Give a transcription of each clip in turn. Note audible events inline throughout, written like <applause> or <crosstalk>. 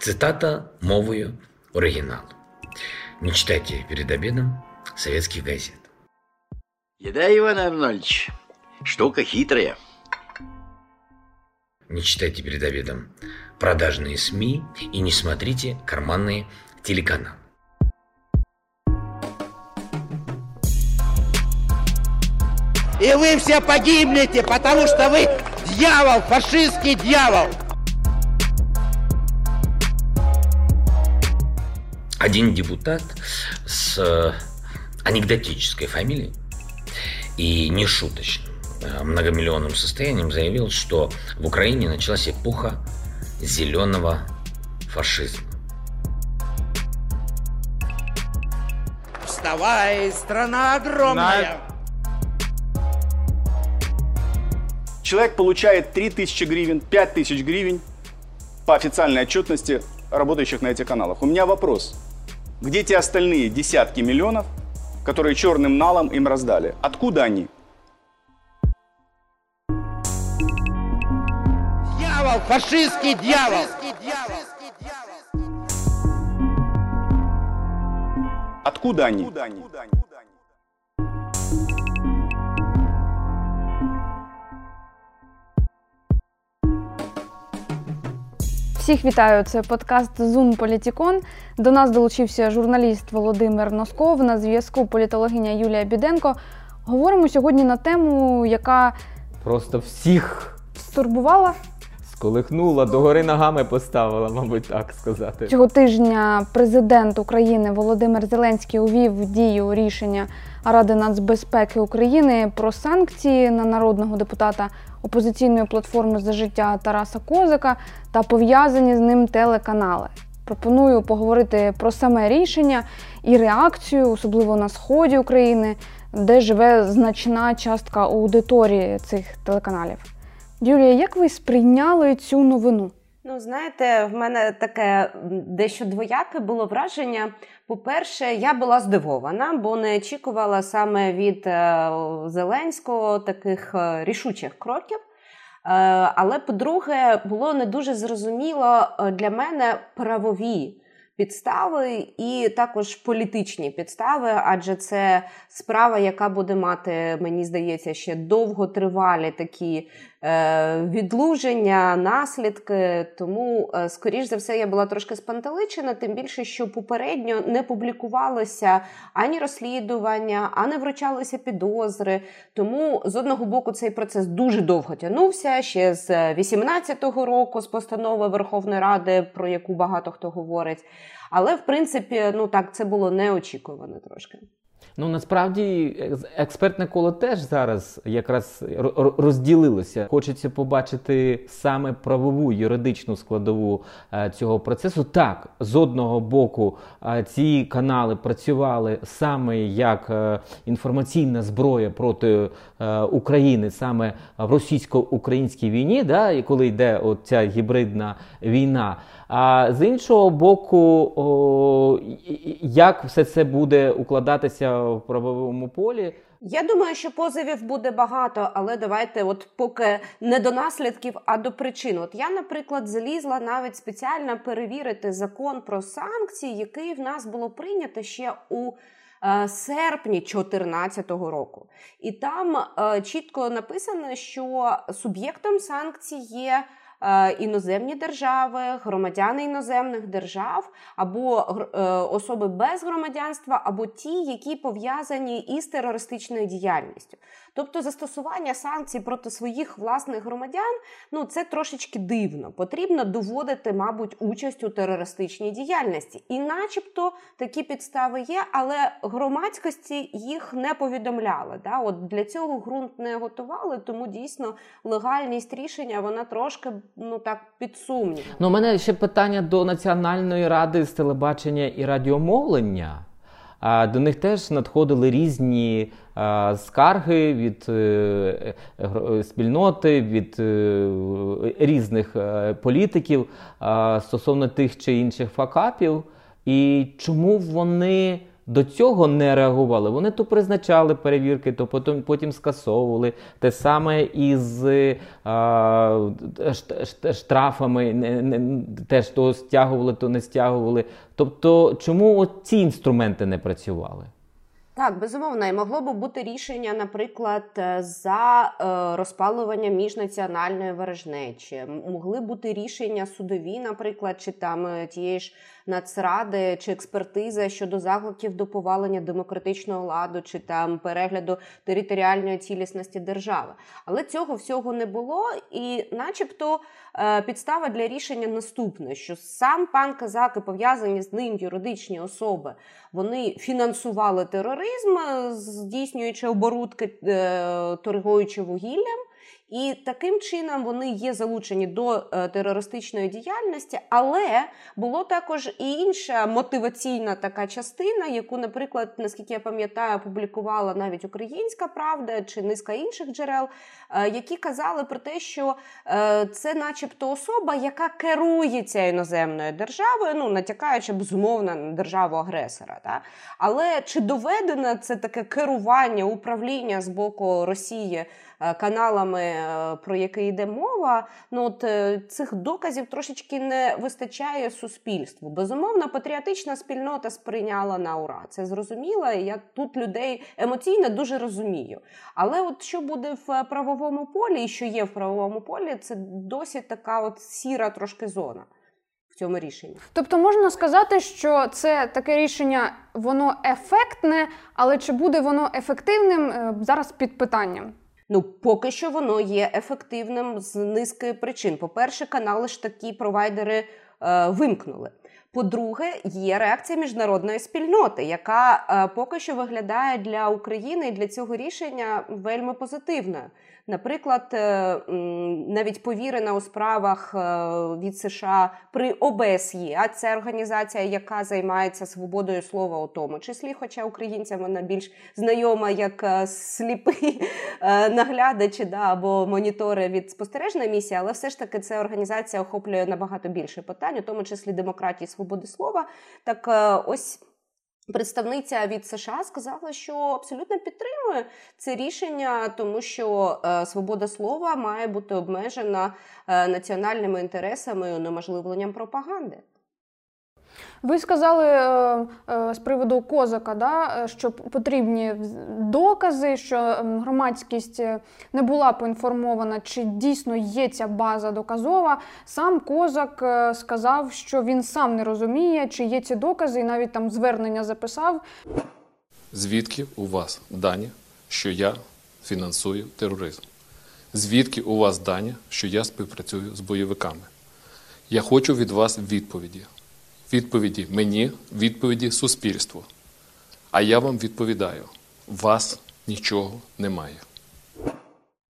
Цитата мовою оригиналу. Не читайте перед обедом советских газет. Еда, Иван Арнольдович, штука хитрая. Не читайте перед обедом продажные СМИ и не смотрите карманные телеканалы. И вы все погибнете, потому что вы дьявол, фашистский дьявол. Один депутат с э, анекдотической фамилией и нешуточным э, многомиллионным состоянием заявил, что в Украине началась эпоха зеленого фашизма. Вставай, страна огромная. Человек получает 3000 гривен, 5000 гривен по официальной отчетности работающих на этих каналах. У меня вопрос. Где те остальные десятки миллионов, которые черным налом им раздали? Откуда они? Дьявол, фашистский дьявол. Откуда они? Всіх вітаю. Це подкаст Зум Політікон. До нас долучився журналіст Володимир Носков. На зв'язку політологиня Юлія Біденко. Говоримо сьогодні на тему, яка Просто всіх стурбувала сколихнула, догори ногами поставила, мабуть, так сказати. цього тижня. Президент України Володимир Зеленський увів в дію рішення Ради нацбезпеки України про санкції на народного депутата опозиційної платформи за життя Тараса Козика та пов'язані з ним телеканали. Пропоную поговорити про саме рішення і реакцію, особливо на сході України, де живе значна частка аудиторії цих телеканалів. Юлія, як ви сприйняли цю новину? Ну, знаєте, в мене таке дещо двояке було враження. По-перше, я була здивована, бо не очікувала саме від е, Зеленського таких е, рішучих кроків. Е, Але, по-друге, було не дуже зрозуміло для мене правові підстави і також політичні підстави, адже це справа, яка буде мати, мені здається, ще довготривалі такі відлуження, наслідки. Тому, е, скоріш за все, я була трошки спантеличена, тим більше, що попередньо не публікувалося ані розслідування, ані вручалися підозри. Тому з одного боку цей процес дуже довго тягнувся ще з 18-го року з постанови Верховної Ради, про яку багато хто говорить. Але в принципі, ну так це було неочікувано трошки. Ну насправді екс- експертне коло теж зараз якраз ро- ро- розділилося. Хочеться побачити саме правову юридичну складову е, цього процесу. Так, з одного боку, е, ці канали працювали саме як е, інформаційна зброя проти України, саме в російсько-українській війні, да, і коли йде от ця гібридна війна. А з іншого боку, о, як все це буде укладатися в правовому полі? Я думаю, що позовів буде багато, але давайте, от поки не до наслідків, а до причин. От я, наприклад, залізла навіть спеціально перевірити закон про санкції, який в нас було прийнято ще у. е, Серпні 2014 року, і там е, чітко написано, що суб'єктом санкцій є іноземні держави, громадяни іноземних держав, або е, особи без громадянства, або ті, які пов'язані із терористичною діяльністю. Тобто застосування санкцій проти своїх власних громадян ну це трошечки дивно. Потрібно доводити, мабуть, участь у терористичній діяльності. І, начебто, такі підстави є, але громадськості їх не повідомляли. Да? От для цього ґрунт не готували, тому дійсно легальність рішення вона трошки ну так під сумнів. Ну, у мене ще питання до Національної ради з телебачення і радіомовлення. А до них теж надходили різні скарги від е, е, спільноти, від е, різних е, політиків стосовно тих чи інших факапів. І чому вони до цього не реагували. Вони то призначали перевірки, то потім, потім скасовували. Те саме із а, штрафами, не, не, теж то стягували, то не стягували. Тобто, чому ці інструменти не працювали? Так, безумовно, і могло би бути рішення, наприклад, е, за розпалування міжнаціональної ворожнечі. Могли бути рішення судові, наприклад, чи там е, тієї ж нацради чи експертизи щодо закликів до повалення демократичного ладу, чи там перегляду територіальної цілісності держави. Але цього всього не було, і, начебто, підстава для рішення наступне: що сам пан Казак і пов'язані з ним юридичні особи вони фінансували тероризм, здійснюючи оборудки, е, торгуючи вугіллям. І таким чином вони є залучені до е, терористичної діяльності, але було також і інша мотиваційна така частина, яку, наприклад, наскільки я пам'ятаю, публікувала навіть Українська Правда чи низка інших джерел, е, які казали про те, що е, це, начебто, особа, яка керується іноземною державою, ну натякаючи безумовно на державу агресора. Але чи доведено це таке керування управління з боку Росії? Е, каналами, е, про які йде мова, ну от е, цих доказів трошечки не вистачає суспільству. Безумовно, патріотична спільнота сприйняла на ура. Це зрозуміло. Я тут людей емоційно дуже розумію. Але от що буде в правовому полі, і що є в правовому полі, це досить така от сіра трошки зона. Цьому рішенні, тобто можна сказати, що це таке рішення, воно ефектне, але чи буде воно ефективним зараз під питанням? Ну, поки що воно є ефективним з низки причин. По-перше, канали ж такі провайдери е, вимкнули. По-друге, є реакція міжнародної спільноти, яка е, поки що виглядає для України і для цього рішення вельми позитивною. Наприклад, е, навіть повірена у справах е, від США при ОБСЄ, а це організація, яка займається свободою слова, у тому числі, хоча українцям вона більш знайома як е, сліпий <laughs> наглядачі да, або монітори від спостережної місії, але все ж таки ця організація охоплює набагато більше питань, у тому числі демократії, свободи слова. Так ось. Представниця від США сказала, що абсолютно підтримує це рішення, тому що е, свобода слова має бути обмежена е, національними інтересами і унеможливленням пропаганди. Ви сказали е, е, з приводу козака, да, що потрібні докази, що громадськість не була поінформована, чи дійсно є ця база доказова. Сам козак е, сказав, що він сам не розуміє, чи є ці докази, і навіть там звернення записав. Звідки у вас дані, що я фінансую тероризм? Звідки у вас дані, що я співпрацюю з бойовиками? Я хочу від вас відповіді відповіді мені, відповіді суспільству. А я вам відповідаю: вас нічого немає.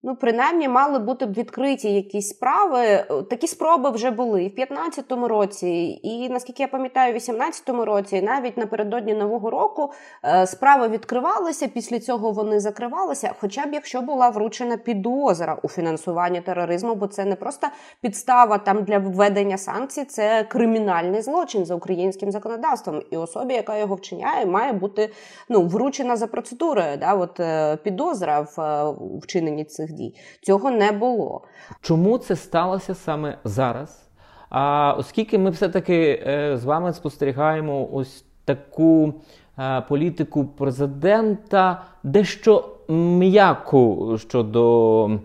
Ну, принаймні, мали бути б відкриті якісь справи. Такі спроби вже були і в 2015 році, і наскільки я пам'ятаю, в 2018 році, навіть напередодні нового року е, справи відкривалися. Після цього вони закривалися. Хоча б якщо була вручена підозра у фінансуванні тероризму, бо це не просто підстава там для введення санкцій, це кримінальний злочин за українським законодавством. І особі, яка його вчиняє, має бути ну вручена за процедурою. Да, от е, підозра в е, вчиненні цих дій. Цього не було. Чому це сталося саме зараз? А оскільки ми все-таки е, з вами спостерігаємо ось таку е, політику президента, дещо м'яку щодо е,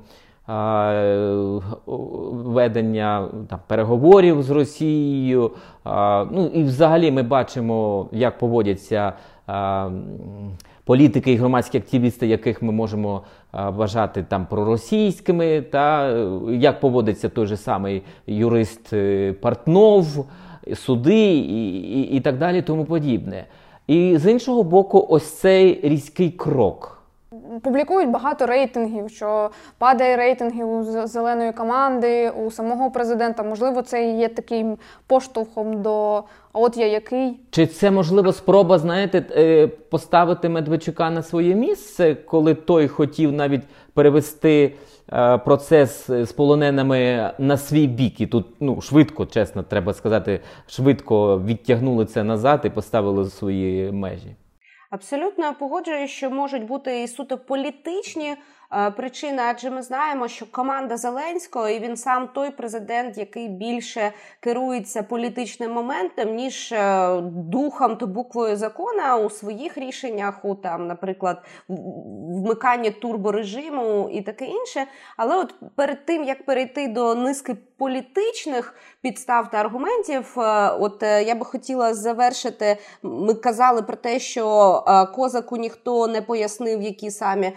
ведення там, переговорів з Росією. Ну і взагалі ми бачимо, як поводяться політики і громадські активісти, яких ми можемо вважати там проросійськими, та як поводиться той же самий юрист е, Партнов, суди і, і, і так далі, тому подібне. І з іншого боку, ось цей різкий крок публікують багато рейтингів, що падає рейтинги у зеленої команди, у самого президента. Можливо, це і є таким поштовхом до от я який. Чи це можливо спроба, знаєте, е, поставити Медведчука на своє місце, коли той хотів навіть перевести е, процес з полоненими на свій бік? І тут ну швидко, чесно, треба сказати, швидко відтягнули це назад і поставили свої межі. Абсолютно погоджуюсь, що можуть бути і суто політичні причини, адже ми знаємо, що команда Зеленського і він сам той президент, який більше керується політичним моментом, ніж е, духом та буквою закона у своїх рішеннях, у там, наприклад, вмиканні турборежиму і таке інше. Але от перед тим як перейти до низки політичних підстав та аргументів, е, от я би хотіла завершити. Ми казали про те, що козаку ніхто не пояснив, які самі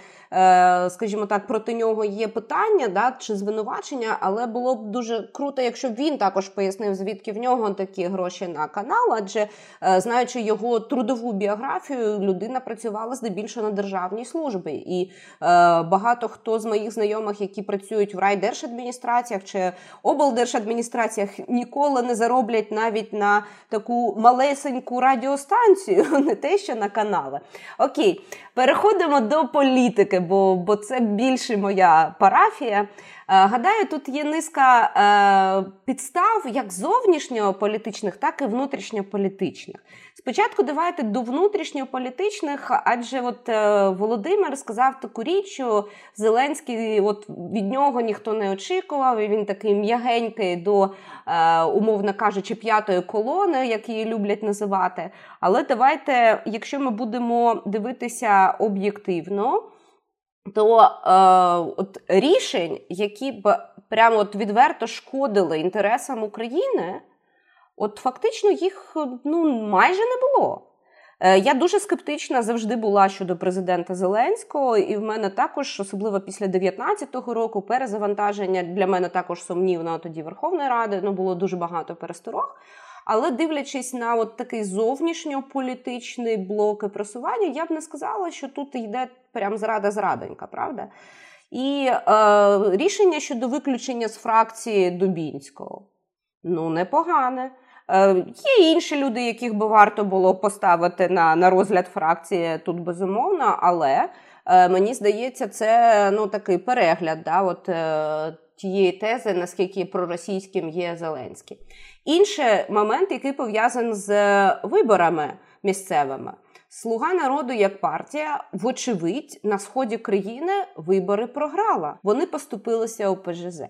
скажімо так, проти нього є питання, да, чи звинувачення, але було б дуже круто, якщо б він також пояснив, звідки в нього такі гроші на канал, адже е, знаючи його трудову біографію, людина працювала здебільшого на державній службі. І е, багато хто з моїх знайомих, які працюють в райдержадміністраціях чи облдержадміністраціях, ніколи не зароблять навіть на таку малесеньку радіостанцію, <laughs> не те, що на канали. Окей, переходимо до політики, бо, бо це більше моя парафія. Е, гадаю, тут є низка е, підстав як зовнішньополітичних, так і внутрішньополітичних. Спочатку давайте до внутрішньополітичних, адже от е, Володимир сказав таку річ, що Зеленський от від нього ніхто не очікував, і він такий м'ягенький до, умовно кажучи, п'ятої колони, як її люблять називати. Але давайте, якщо ми будемо дивитися об'єктивно то е, от рішень, які б прямо от відверто шкодили інтересам України, от фактично їх ну, майже не було. Е, я дуже скептична завжди була щодо президента Зеленського, і в мене також, особливо після 19-го року, перезавантаження для мене також сумнівно тоді Верховної Ради. Ну було дуже багато пересторог. Але дивлячись на от такий зовнішньополітичний блок і просування, я б не сказала, що тут йде прям зрада зрадонька, правда? І е, рішення щодо виключення з фракції Дубінського ну непогане. Е, Є інші люди, яких би варто було поставити на на розгляд фракції тут безумовно, але е, мені здається, це ну такий перегляд да, от, е, тієї тези, наскільки проросійським є Зеленський. Інший момент, який пов'язаний з виборами місцевими. Слуга народу як партія, вочевидь, на сході країни вибори програла. Вони поступилися у ПЖЗ.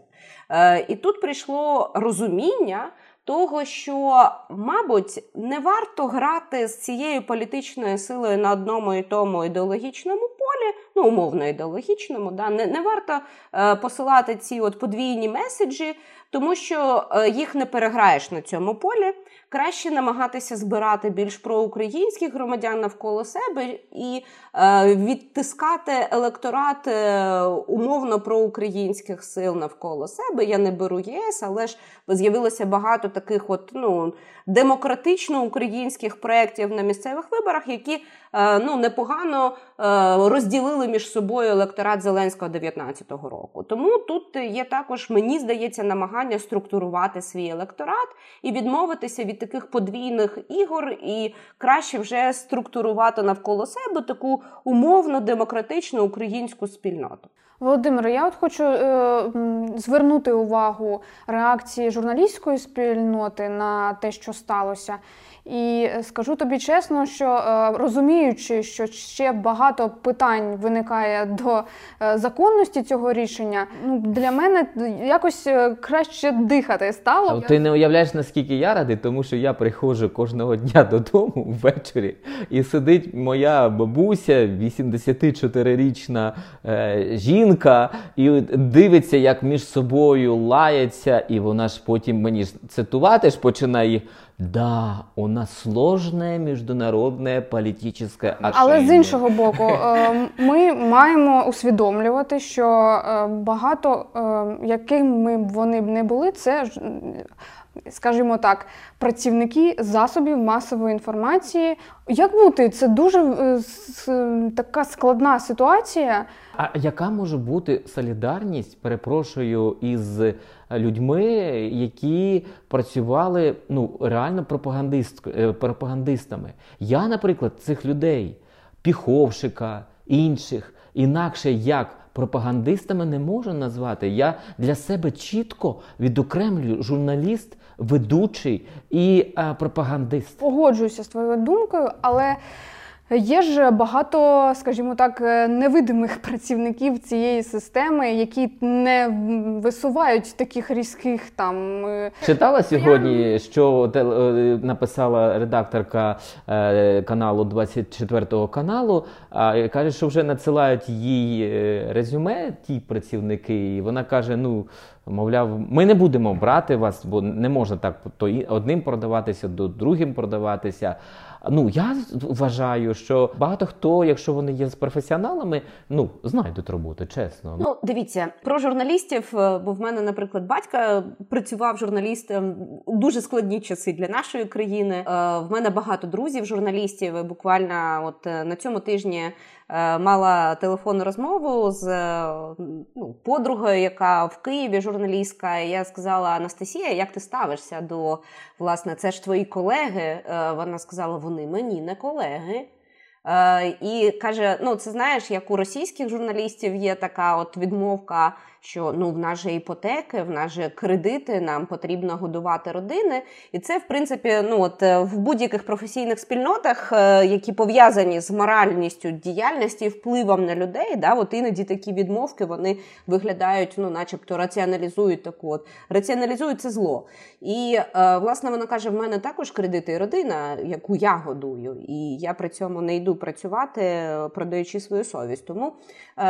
Е, І тут прийшло розуміння того, що, мабуть, не варто грати з цією політичною силою на одному і тому ідеологічному полі, ну умовно ідеологічному, да не, не варто е, посилати ці от подвійні меседжі, тому що е, їх не переграєш на цьому полі. Краще намагатися збирати більш проукраїнських громадян навколо себе і е, відтискати електорат е, умовно проукраїнських сил навколо себе. Я не беру ЄС, але ж з'явилося багато таких от ну демократично українських проєктів на місцевих виборах, які Е, ну непогано е, розділили між собою електорат Зеленського 2019 року. Тому тут є також, мені здається, намагання структурувати свій електорат і відмовитися від таких подвійних ігор, і краще вже структурувати навколо себе таку умовно демократичну українську спільноту. Володимире, я от хочу е, звернути увагу реакції журналістської спільноти на те, що сталося. І скажу тобі чесно, що е, розуміючи, що ще багато питань виникає до е, законності цього рішення, ну для мене якось е, краще дихати стало. А ти не уявляєш, наскільки я радий, тому що я приходжу кожного дня <laughs> додому ввечері, і сидить моя бабуся, 84-річна е, жінка, і дивиться, як між собою лається, і вона ж потім мені цитувати ж починає. Да, у нас сложне міжнародне політичне отношення. Але з іншого боку, е, ми маємо усвідомлювати, що е, багато е, якими б вони б не були, це скажімо так, працівники засобів масової інформації. Як бути? Це дуже така складна ситуація. А яка може бути солідарність, перепрошую, із людьми, які працювали ну, реально е, пропагандистами? Я, наприклад, цих людей, Піховшика, інших, інакше як пропагандистами не можу назвати. Я для себе чітко відокремлюю журналіст ведучий і а, пропагандист. Погоджуюся з твоєю думкою, але Є ж багато, скажімо так, е, невидимих <laughs> працівників цієї системи, які не висувають таких різких там. е, Читала сьогодні, що е, написала редакторка каналу 24 каналу, а каже, що вже надсилають їй резюме, ті працівники, і вона каже: ну. Мовляв, ми не будемо брати вас, бо не можна так то одним продаватися, до другим продаватися. Ну я вважаю, що багато хто, якщо вони є з професіоналами, ну знайдуть роботу, чесно. Ну, дивіться про журналістів, е, бо в мене, наприклад, батька працював журналістом у дуже складні часи для нашої країни. Е, В мене багато друзів, журналістів. Буквально, от е, на цьому тижні е, мала телефонну розмову з е, ну, подругою, яка в Києві журналістка. І я сказала: Анастасія, як ти ставишся до власне, це ж твої колеги? Е, Вона сказала: вони мені не колеги. Е, і каже: ну, це знаєш, як у російських журналістів є така от відмовка, що ну в нас же іпотеки, в нас же кредити, нам потрібно годувати родини. І це, в принципі, ну от е, в будь-яких професійних спільнотах, е, які пов'язані з моральністю діяльності, впливом на людей, да, от іноді такі відмовки вони виглядають, ну, начебто, раціоналізують таку от раціоналізують це зло. І е, власне вона каже: в мене також кредити і родина, яку я годую, і я при цьому не йду працювати, продаючи свою совість. Тому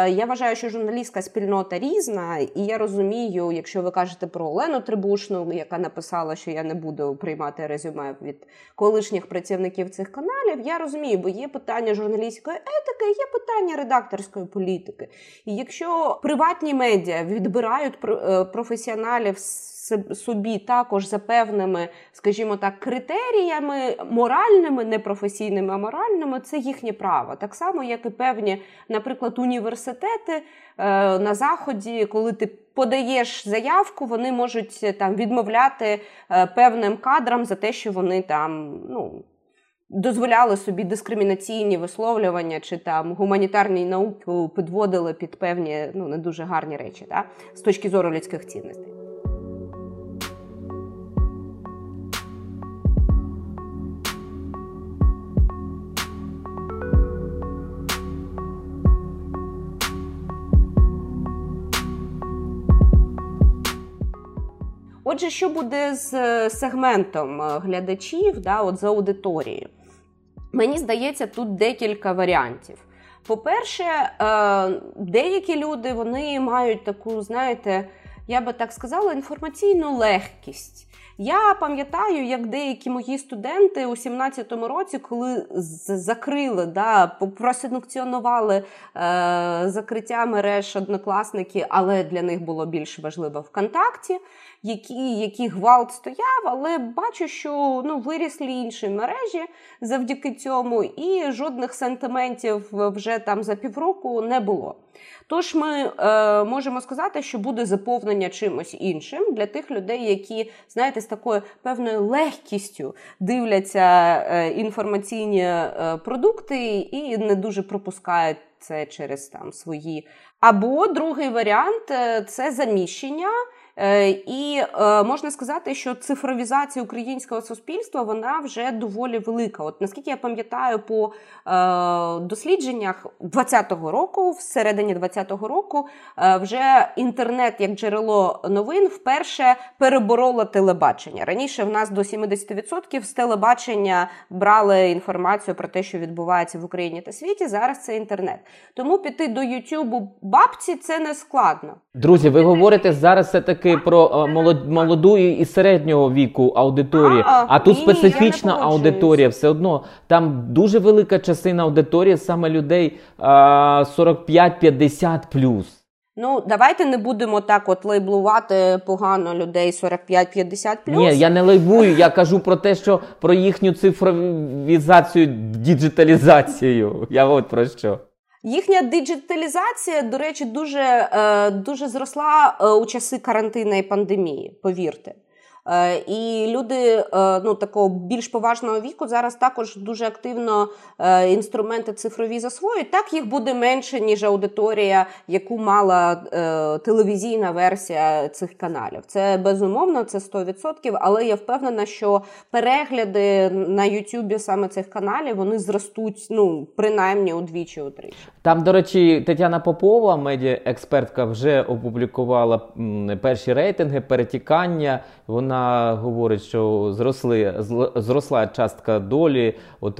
я вважаю, що журналістська спільнота різна, і я розумію, якщо ви кажете про Олену Трибушну, яка написала, що я не буду приймати резюме від колишніх працівників цих каналів. Я розумію, бо є питання журналістської етики, є питання редакторської політики. І якщо приватні медіа відбирають е, професіоналів с- собі також за певними, скажімо так, критеріями моральними, не професійними, а моральними, це їхнє право. Так само, як і певні, наприклад, університети е, на заході, коли ти подаєш заявку, вони можуть е, там відмовляти е, певним кадрам за те, що вони там ну. Дозволяли собі дискримінаційні висловлювання чи там гуманітарні науки підводили під певні ну не дуже гарні речі, да? з точки зору людських цінностей. Отже, що буде з е, сегментом е, глядачів, да, от за аудиторією? Мені здається, тут декілька варіантів. По-перше, е, деякі люди вони мають таку, знаєте, я би так сказала, інформаційну легкість. Я пам'ятаю, як деякі мої студенти у 17-му році, коли закрили, да, просанкціонували е, закриття мереж однокласники, але для них було більш важливо ВКонтакті, які, які гвалт стояв, але бачу, що ну, вирісли інші мережі завдяки цьому, і жодних сентиментів вже там за півроку не було. Тож ми е, можемо сказати, що буде заповнення чимось іншим для тих людей, які, знаєте, з такою певною легкістю дивляться е, інформаційні е, продукти і не дуже пропускають це через там свої. Або другий варіант е, це заміщення. Е, І е, можна сказати, що цифровізація українського суспільства вона вже доволі велика. От наскільки я пам'ятаю, по е, дослідженнях 20-го року, всередині 20-го року, вже інтернет як джерело новин вперше перебороло телебачення. Раніше в нас до 70% з телебачення брали інформацію про те, що відбувається в Україні та світі. Зараз це інтернет. Тому піти до Ютубу бабці це не складно. Друзі, ви говорите зараз все таки про е, молоду і середнього віку аудиторії, А, а тут ні, специфічна аудиторія. Все одно там дуже велика частина аудиторії саме людей 45-50 плюс. Ну, давайте не будемо так от лейблувати погано людей 45-50 Ні, я не лайбую, я кажу про те, що про їхню цифровізацію, діджиталізацію. Я от про що. Їхня диджиталізація, до речі, дуже, е, дуже зросла е, у часи карантину і пандемії, повірте. Е, і люди е, ну, такого більш поважного віку зараз також дуже активно е, інструменти цифрові засвоюють. Так їх буде менше, ніж аудиторія, яку мала телевізійна версія цих каналів. Це безумовно, це 100%, але я впевнена, що перегляди на Ютубі саме цих каналів вони зростуть ну, принаймні удвічі утричі. Там, до речі, Тетяна Попова, медіаекспертка, вже опублікувала перші рейтинги, перетікання. Вона вона говорить, що зросли зросла частка долі от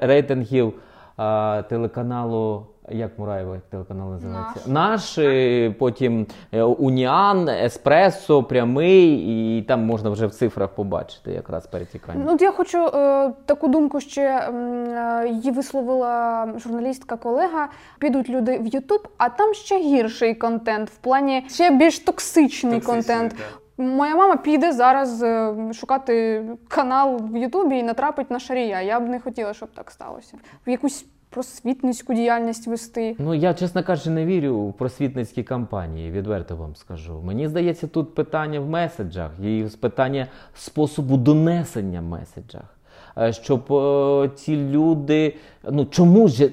рейтингів а, телеканалу. Як Мураєва телеканал називається? Наш, Наш потім е, Уніан, Еспресо, прямий, і там можна вже в цифрах побачити якраз перетікання. Ну, я хочу е, таку думку ще е, її висловила журналістка колега. Підуть люди в Ютуб, а там ще гірший контент, в плані ще більш токсичний, токсичний контент. Так. Моя мама піде зараз е, шукати канал в Ютубі і натрапить на шарія. Я б не хотіла, щоб так сталося. В якусь просвітницьку діяльність вести. Ну я, чесно кажучи, не вірю в просвітницькі кампанії, відверто вам скажу. Мені здається, тут питання в меседжах і питання способу донесення меседжах. Е, щоб е, ці люди, ну чому ж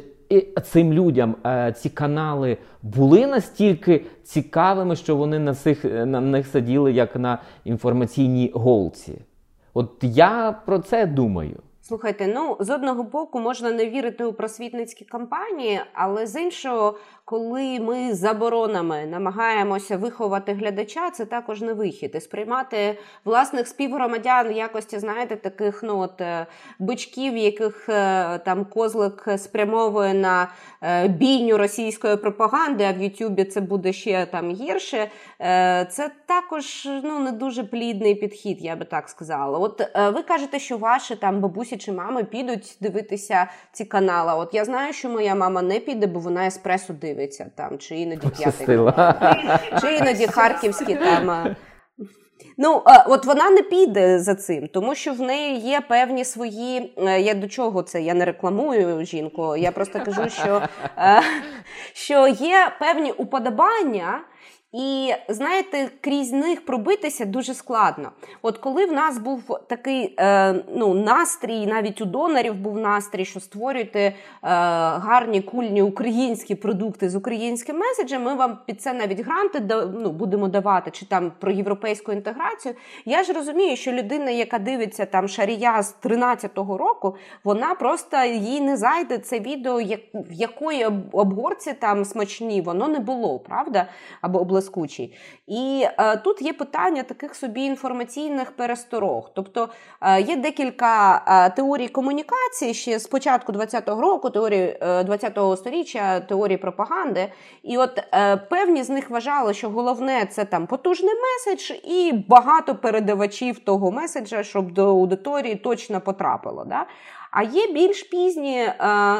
цим людям е, ці канали були настільки цікавими, що вони на цих на них сиділи як на інформаційній голці. От я про це думаю. Слухайте, ну з одного боку можна не вірити у просвітницькі кампанії, але з іншого, коли ми заборонами намагаємося виховати глядача, це також не вихід. І сприймати власних співгромадян якості, знаєте, таких ну от е, бичків, яких е, там козлик спрямовує на е, бійню російської пропаганди, а в Ютубі це буде ще там гірше. Це також ну не дуже плідний підхід, я би так сказала. От ви кажете, що ваші там бабусі чи мами підуть дивитися ці канали. От я знаю, що моя мама не піде, бо вона еспресо дивиться дивиться там, чи іноді п'ятий, чи іноді харківські там. Ну, от вона не піде за цим, тому що в неї є певні свої. Е, я до чого це? Я не рекламую жінку. Я просто кажу, що, е, що є певні уподобання. І знаєте, крізь них пробитися дуже складно. От коли в нас був такий е, ну, настрій, навіть у донорів був настрій, що створюйте е, гарні кульні українські продукти з українським меседжем, ми вам під це навіть гранти ну, будемо давати, чи там про європейську інтеграцію. Я ж розумію, що людина, яка дивиться там шарія з 13-го року, вона просто їй не зайде це відео, як, в якої обгорці там смачні, воно не було, правда? Або блискучий. І е, тут є питання таких собі інформаційних пересторог. Тобто е, є декілька е, теорій комунікації ще з початку 20-го року, теорії 20-го е, сторіччя, теорії пропаганди. І от е, певні з них вважали, що головне це там потужний меседж і багато передавачів того меседжа, щоб до аудиторії точно потрапило. Да? А є більш пізні е,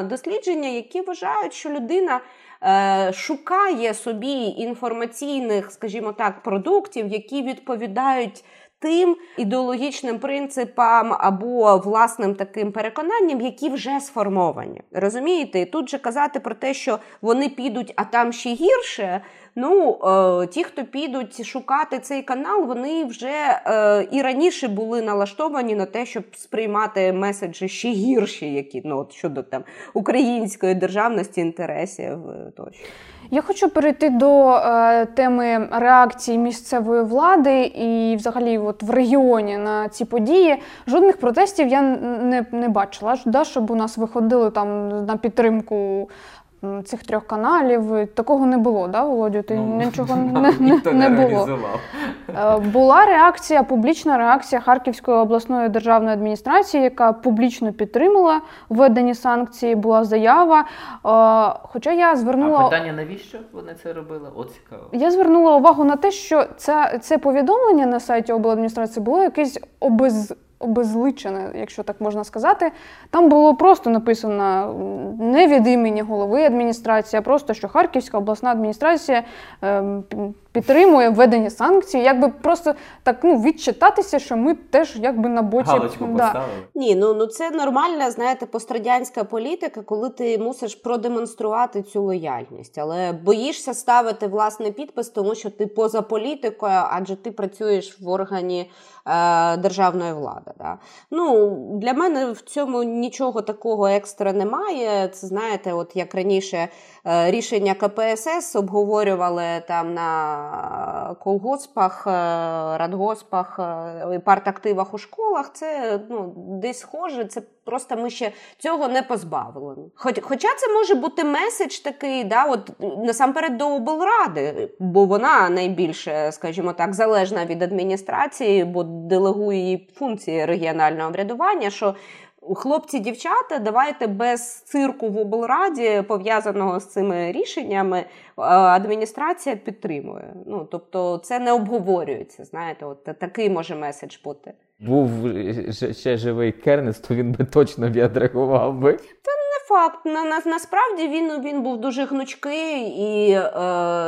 дослідження, які вважають, що людина. Е, шукає собі інформаційних, скажімо так, продуктів, які відповідають. Тим ідеологічним принципам або власним таким переконанням, які вже сформовані. Розумієте? І тут же казати про те, що вони підуть, а там ще гірше. Ну, е, ті, хто підуть шукати цей канал, вони вже е, і раніше були налаштовані на те, щоб сприймати меседжі ще гірші, які ну, от щодо там української державності, інтересів е, тощо. Я хочу перейти до е, теми реакції місцевої влади і, взагалі, от в регіоні на ці події. Жодних протестів я не не бачила, да, щоб у нас виходили там на підтримку цих трьох каналів. Такого не було, да, Володю? Ти ну, нічого <laughs> не, не, не було. Е, була реакція, публічна реакція Харківської обласної державної адміністрації, яка публічно підтримала введені санкції, була заява. Е, хоча я звернула А питання, навіщо вони це робили? О, цікаво. Я звернула увагу на те, що це, це повідомлення на сайті обладміністрації було якесь обез обезличене, якщо так можна сказати. Там було просто написано не від імені голови адміністрації, а просто що Харківська обласна адміністрація ем, підтримує введення санкцій, якби просто так ну відчитатися, що ми теж якби на боці Галочку да. поставили. Ні, ну ну це нормальна, знаєте, пострадянська політика, коли ти мусиш продемонструвати цю лояльність, але боїшся ставити власний підпис, тому що ти поза політикою, адже ти працюєш в органі е, державної влади. Да? Ну для мене в цьому нічого такого екстра немає. Це знаєте, от як раніше е, рішення КПСС обговорювали там на колгоспах, е, радгоспах, е, партактивах у школах. Це ну десь схоже. Це просто ми ще цього не позбавлені. Хоч, хоча це може бути меседж такий, да, от насамперед до облради, бо вона найбільше, скажімо так, залежна від адміністрації, бо делегує їй функції регіонального врядування. що Хлопці, дівчата, давайте без цирку в облраді, пов'язаного з цими рішеннями, е, адміністрація підтримує. Ну тобто, це не обговорюється. Знаєте, от такий може меседж бути. Був ж- ще живий Кернес, то він би точно відреагував би. Не факт. На, на, насправді він, він був дуже гнучкий, і е,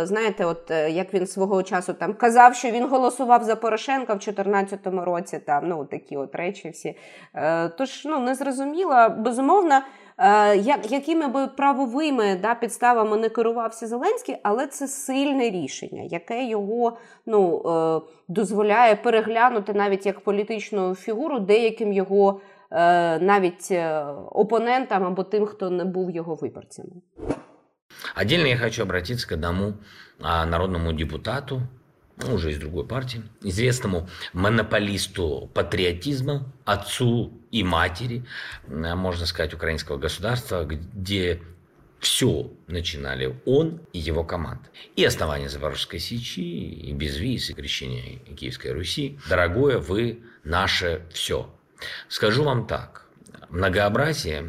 знаєте, от е, як він свого часу там казав, що він голосував за Порошенка в 2014 році. Там ну такі от речі всі. Е, тож ну не зрозуміла, безумовно. Е, як, якими би правовими да, підставами не керувався Зеленський, але це сильне рішення, яке його ну, е, дозволяє переглянути навіть як політичну фігуру деяким його навіть опонентам або тим, хто не був його виборцями. Отдельно я хочу обратиться к одному а, народному депутату, ну, уже из другой партии, известному монополисту патриотизма, отцу и матери, можно сказать, украинского государства, где все начинали он и его команда. И основание Запорожской Сечи, и безвиз, и крещение Киевской Руси. Дорогое, вы наше все. Скажу вам так, многообразие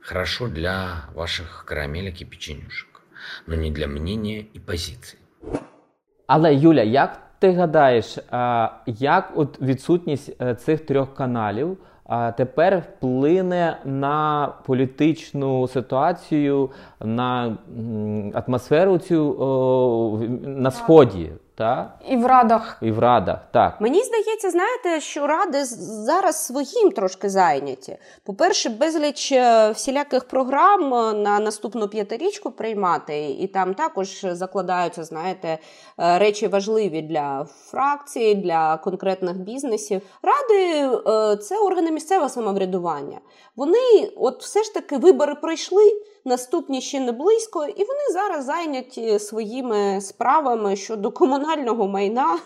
хорошо для ваших карамелек и печенюшек, но не для мнения и позиций. Але Юля, як ти гадаєш, як от відсутність е, цих трьох каналів тепер вплине на політичну ситуацію, на атмосферу цю на сході, та? І в радах і в радах, так. Мені здається, знаєте, що ради зараз своїм трошки зайняті. По-перше, безліч е, всіляких програм е, на наступну п'ятирічку приймати, і там також закладаються, знаєте, е, речі важливі для фракцій, для конкретних бізнесів. Ради це органи місцевого самоврядування. Вони, от все ж таки, вибори пройшли. Наступні ще не близько, і вони зараз зайняті своїми справами щодо комунального майна,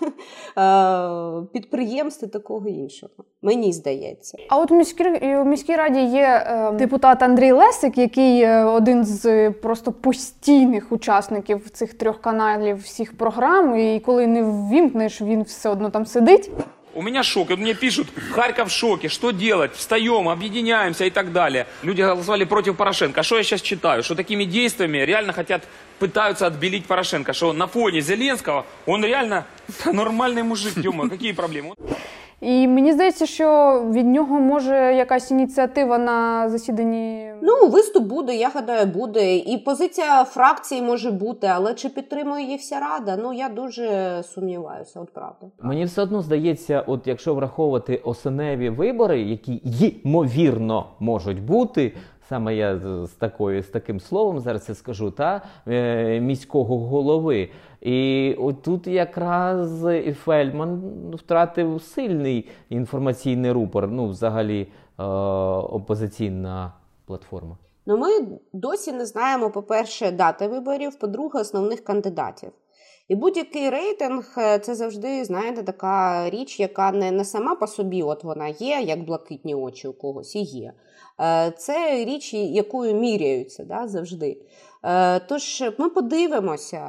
<laughs> е, підприємств і такого іншого. Мені здається. А от в міській, в міській раді є е, депутат Андрій Лесик, який е, один з е, просто постійних учасників цих трьох каналів всіх програм. І коли не ввімкнеш, він все одно там сидить. У меня шок. И мне пишут, Харьков в шоке, что делать? Встаем, объединяемся и так далее. Люди голосовали против Порошенко. А что я сейчас читаю? Что такими действиями реально хотят, пытаются отбелить Порошенко. Что на фоне Зеленского он реально <laughs> нормальный мужик. ё какие проблемы? І мені здається, що від нього може якась ініціатива на засіданні. Ну, виступ буде, я гадаю, буде. І позиція фракції може бути, але чи підтримує її вся рада? Ну я дуже сумніваюся, от правда. Мені все одно здається, от якщо враховувати осеневі вибори, які ймовірно можуть бути, саме я з, такою з таким словом зараз це скажу, та е, міського голови. І от тут якраз і Фельдман втратив сильний інформаційний рупор. Ну, взагалі, е, опозиційна платформа. Ну, ми досі не знаємо, по-перше, дати виборів, по-друге, основних кандидатів. І будь-який рейтинг е, це завжди, знаєте, така річ, яка не, не сама по собі, от вона є, як блакитні очі у когось і є. Е, Це річ, якою міряються да, завжди. Е, Тож ми подивимося,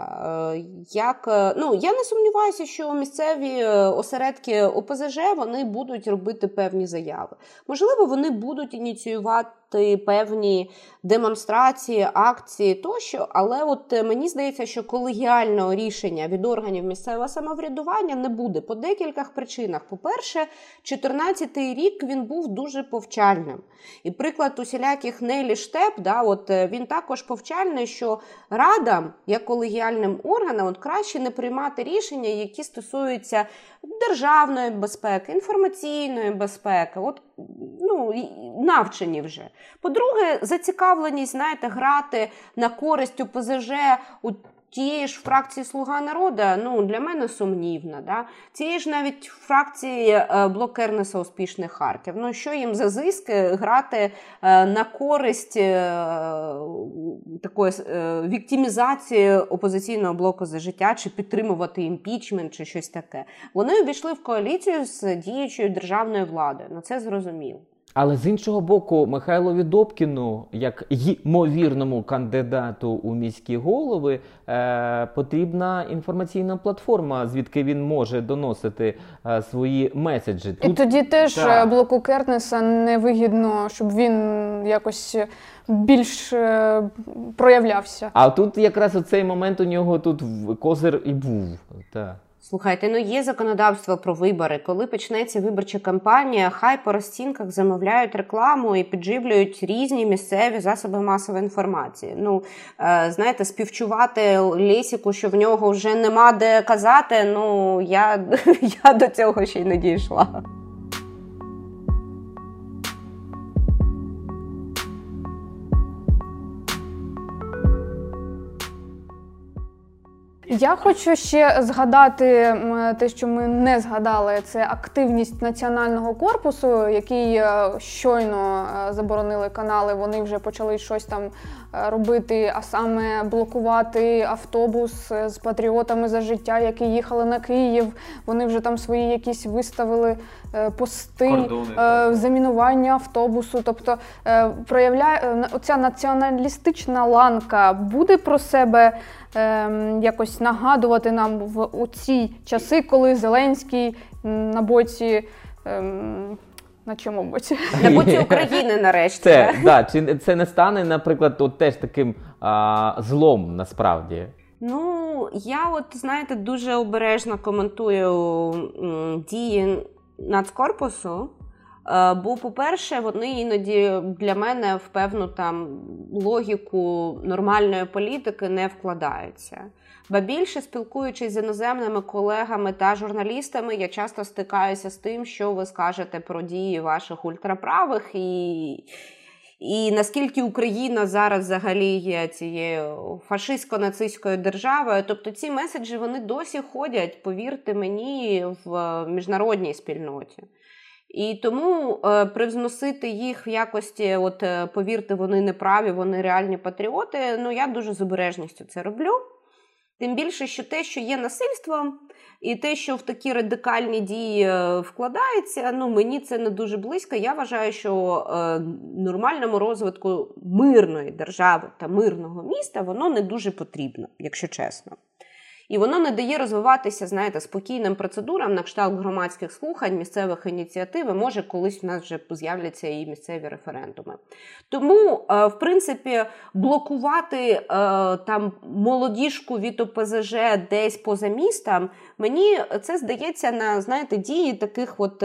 як ну я не сумніваюся, що місцеві осередки ОПЗЖ вони будуть робити певні заяви. Можливо, вони будуть ініціювати закликати певні демонстрації, акції тощо. Але от е, мені здається, що колегіального рішення від органів місцевого самоврядування не буде по декількох причинах. По-перше, 14-й рік він був дуже повчальним. І приклад усіляких Нелі Штеп, да, от е, він також повчальний, що радам, як колегіальним органам, от краще не приймати рішення, які стосуються державної безпеки, інформаційної безпеки. От ну, навчені вже. По-друге, зацікавленість, знаєте, грати на користь ОПЗЖ у тієї ж фракції Слуга народу ну, для мене сумнівна. Да? Цієї ж навіть фракції е, блок Кернеса успішних Харків. Ну, що їм за зиски грати е, на користь е, такої віктимізації опозиційного блоку за життя, чи підтримувати імпічмент, чи щось таке. Вони увійшли в коаліцію з діючою державною владою. Ну це зрозуміло. Але з іншого боку, Михайлові Добкіну, як ймовірному кандидату у міські голови, е, потрібна інформаційна платформа, звідки він може доносити е, свої меседжі. І тоді теж Так. е, блоку Кертнеса невигідно, щоб він якось більш е, проявлявся. А тут якраз у цей момент у нього тут козир і був. Так. Слухайте, ну є законодавство про вибори. Коли почнеться виборча кампанія, хай по розцінках замовляють рекламу і підживлюють різні місцеві засоби масової інформації. Ну е, знаєте, співчувати Лєсіку, що в нього вже нема де казати. Ну я, <laughs> я до цього ще й не дійшла. Я хочу ще згадати те, що ми не згадали, це активність національного корпусу, який е, щойно е, заборонили канали. Вони вже почали щось там робити, а саме блокувати автобус е, з патріотами за життя, які їхали на Київ. Вони вже там свої якісь виставили е, пости, Кордони, е, замінування автобусу. Тобто проявляє оця націоналістична ланка буде про себе ем, якось нагадувати нам в у ці часи, коли Зеленський на боці. На чому боці? На боці України нарешті. Це, да, чи це не стане, наприклад, от теж таким а, злом насправді? Ну, я от знаєте, дуже обережно коментую м, дії Нацкорпусу. Е, Бо, по-перше, вони іноді для мене в певну там логіку нормальної політики не вкладаються. Ба більше спілкуючись з іноземними колегами та журналістами, я часто стикаюся з тим, що ви скажете про дії ваших ультраправих і. І наскільки Україна зараз взагалі є цією фашистсько-нацистською державою, тобто ці меседжі вони досі ходять, повірте мені, в міжнародній спільноті. І тому е, привзносити їх в якості, от е, повірте, вони не праві, вони реальні патріоти. Ну я дуже з обережністю це роблю. Тим більше, що те, що є насильством, і те, що в такі радикальні дії е, вкладається, ну мені це не дуже близько. Я вважаю, що е, нормальному розвитку мирної держави та мирного міста воно не дуже потрібно, якщо чесно. І воно не дає розвиватися, знаєте, спокійним процедурам на кшталт громадських слухань, місцевих ініціатив. і Може, колись в нас вже з'являться і місцеві референдуми. Тому, е, в принципі, блокувати е, там молодіжку від ОПЗЖ десь поза містом, мені це здається на знаєте, дії таких от.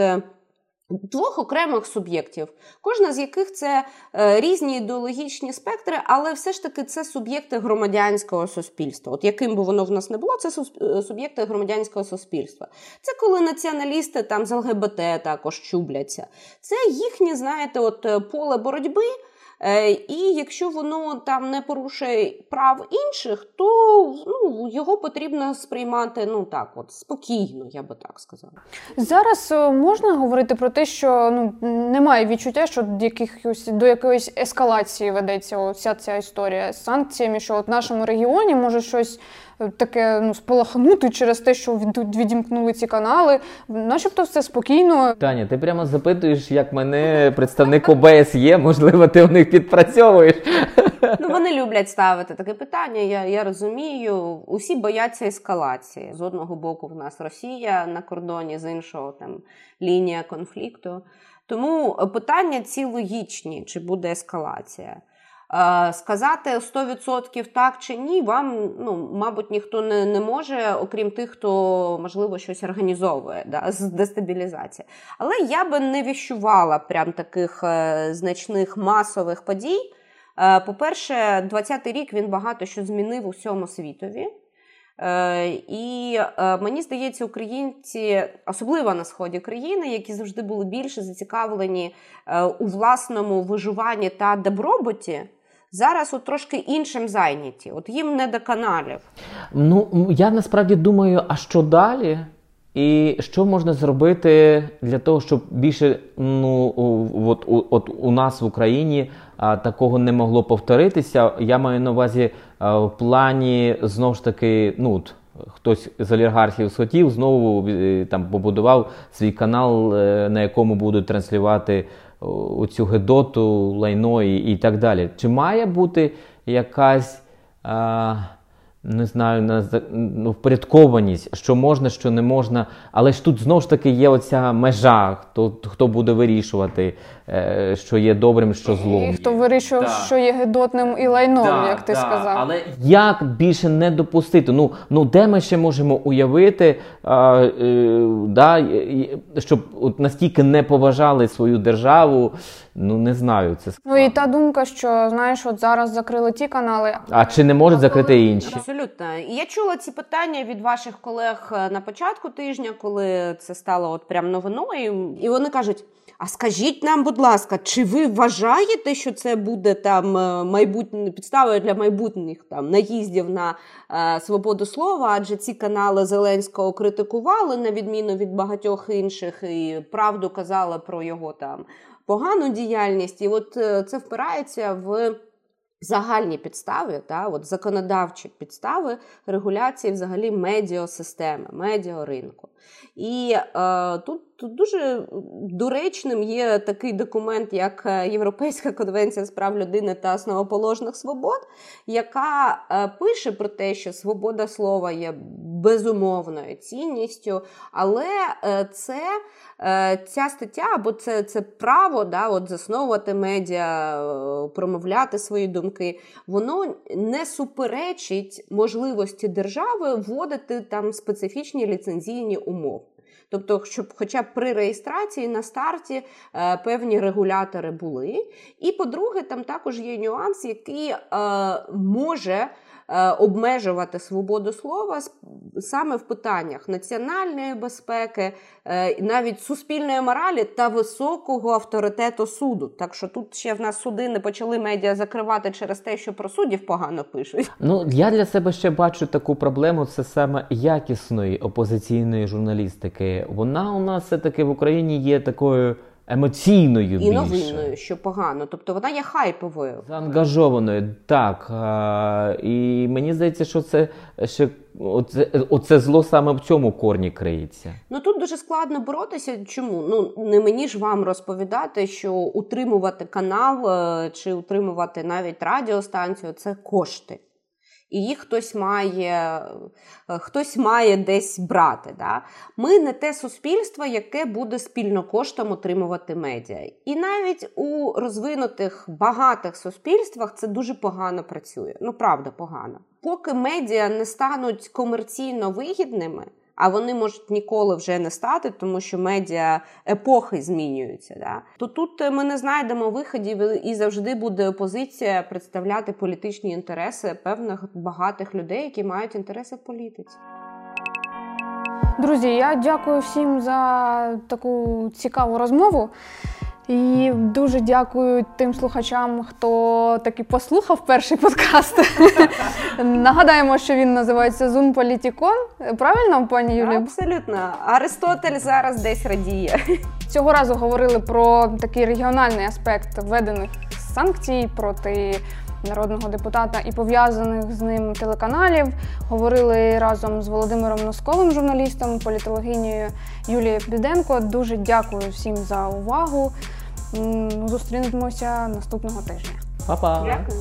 Двох окремих суб'єктів, кожна з яких це е, різні ідеологічні спектри, але все ж таки це суб'єкти громадянського суспільства. От яким би воно в нас не було, це е, суб'єкти громадянського суспільства. Це коли націоналісти там з ЛГБТ також чубляться. Це їхнє, знаєте, от е, поле боротьби. Е, І якщо воно там не порушує прав інших, то ну, його потрібно сприймати ну так, от спокійно, я би так сказала. Зараз е, можна говорити про те, що ну немає відчуття, що до якихось до якоїсь ескалації ведеться вся ця історія з санкціями, що от в нашому регіоні може щось таке ну спалахнути через те, що від- відімкнули ці канали. Начебто все спокійно. Таня, ти прямо запитуєш, як мене представник ОБСЄ, можливо, ти у них підпрацьовуєш. Ну, вони люблять ставити таке питання. Я, я розумію. Усі бояться ескалації. З одного боку, в нас Росія на кордоні, з іншого там лінія конфлікту. Тому питання ці логічні, чи буде ескалація. Е, Сказати 100% так чи ні, вам, ну, мабуть, ніхто не, не може, окрім тих, хто, можливо, щось організовує да, з дестабілізації. Але я би не віщувала прям таких е, значних масових подій. Е, По-перше, 20-й рік він багато що змінив у всьому світові. І мені здається, українці, особливо на сході країни, які завжди були більше зацікавлені у власному виживанні та добробуті, зараз от трошки іншим зайняті. От їм не до каналів. Ну, я насправді думаю, а що далі? І що можна зробити для того, щоб більше ну, от, от у нас в Україні а, такого не могло повторитися? Я маю на увазі а, в плані знову ж таки, ну хтось з олігархів схотів, знову е, там побудував свій канал, е, на якому будуть транслювати о, цю гедоту, лайно і, і так далі. Чи має бути якась. А, не знаю, ну, впорядкованість, що можна, що не можна. Але ж тут знову ж таки є оця межа, хто, хто буде вирішувати, що є добрим, що злом. І хто вирішив, Так. що є гидотним і лайном, Так, як ти так, сказав. Але як більше не допустити? Ну, ну де ми ще можемо уявити, а, е, да, і- і- щоб от настільки не поважали свою державу? Ну не знаю, це Ну і та думка, що знаєш, от зараз закрили ті канали. а чи не можуть закрити інші? Абсолютно. І я чула ці питання від ваших колег е, на початку тижня, коли це стало от прям новиною. І вони кажуть: а скажіть нам, будь ласка, чи ви вважаєте, що це буде там е, майбутнє підставою для майбутніх там наїздів на е, свободу слова? Адже ці канали Зеленського критикували на відміну від багатьох інших, і правду казали про його там погану діяльність. І от е, це впирається в загальні підстави, та, от законодавчі підстави регуляції взагалі медіасистеми, медіаринку. І е, тут, тут дуже доречним є такий документ, як е, Європейська конвенція з прав людини та основоположних свобод, яка е, пише про те, що свобода слова є безумовною цінністю, але е, це е, ця стаття або це, це право да, от засновувати медіа, е, промовляти свої думки, воно не суперечить можливості держави вводити там специфічні ліцензійні умови. Тобто, щоб хоча б при реєстрації на старті е, певні регулятори були. І по-друге, там також є нюанс, який е, може обмежувати свободу слова саме в питаннях національної безпеки, е, навіть суспільної моралі та високого авторитету суду. Так що тут ще в нас суди не почали медіа закривати через те, що про суддів погано пишуть. Ну, я для себе ще бачу таку проблему: це саме якісної опозиційної журналістики. Вона у нас все-таки в Україні є такою емоційною І більше. новинною, що погано. Тобто вона є хайповою. Заангажованою, так. А, і мені здається, що це ще оце, оце зло саме в цьому корні криється. Ну тут дуже складно боротися. Чому? Ну не мені ж вам розповідати, що утримувати канал е, чи утримувати навіть радіостанцію це кошти. І їх хтось має, е, хтось має десь брати. Да? Ми не те суспільство, яке буде спільно коштом отримувати медіа. І навіть у розвинутих багатих суспільствах це дуже погано працює. Ну правда, погано. Поки медіа не стануть комерційно вигідними, а вони можуть ніколи вже не стати, тому що медіа епохи змінюються. Да? То тут е, ми не знайдемо виходів і завжди буде опозиція представляти політичні інтереси певних багатих людей, які мають інтереси в політиці. Друзі, я дякую всім за таку цікаву розмову. І дуже дякую тим слухачам, хто таки послухав перший подкаст. <laughs> Нагадаємо, що він називається Zoom Політікон. Правильно, пані Юлі? Абсолютно. Аристотель зараз десь радіє. <laughs> Цього разу говорили про такий регіональний аспект введених санкцій проти народного депутата і пов'язаних з ним телеканалів. Говорили разом з Володимиром Носковим, журналістом, політологинею Юлією Піденко. Дуже дякую всім за увагу. М, Зустрінемося наступного тижня. Па-па! Дякую.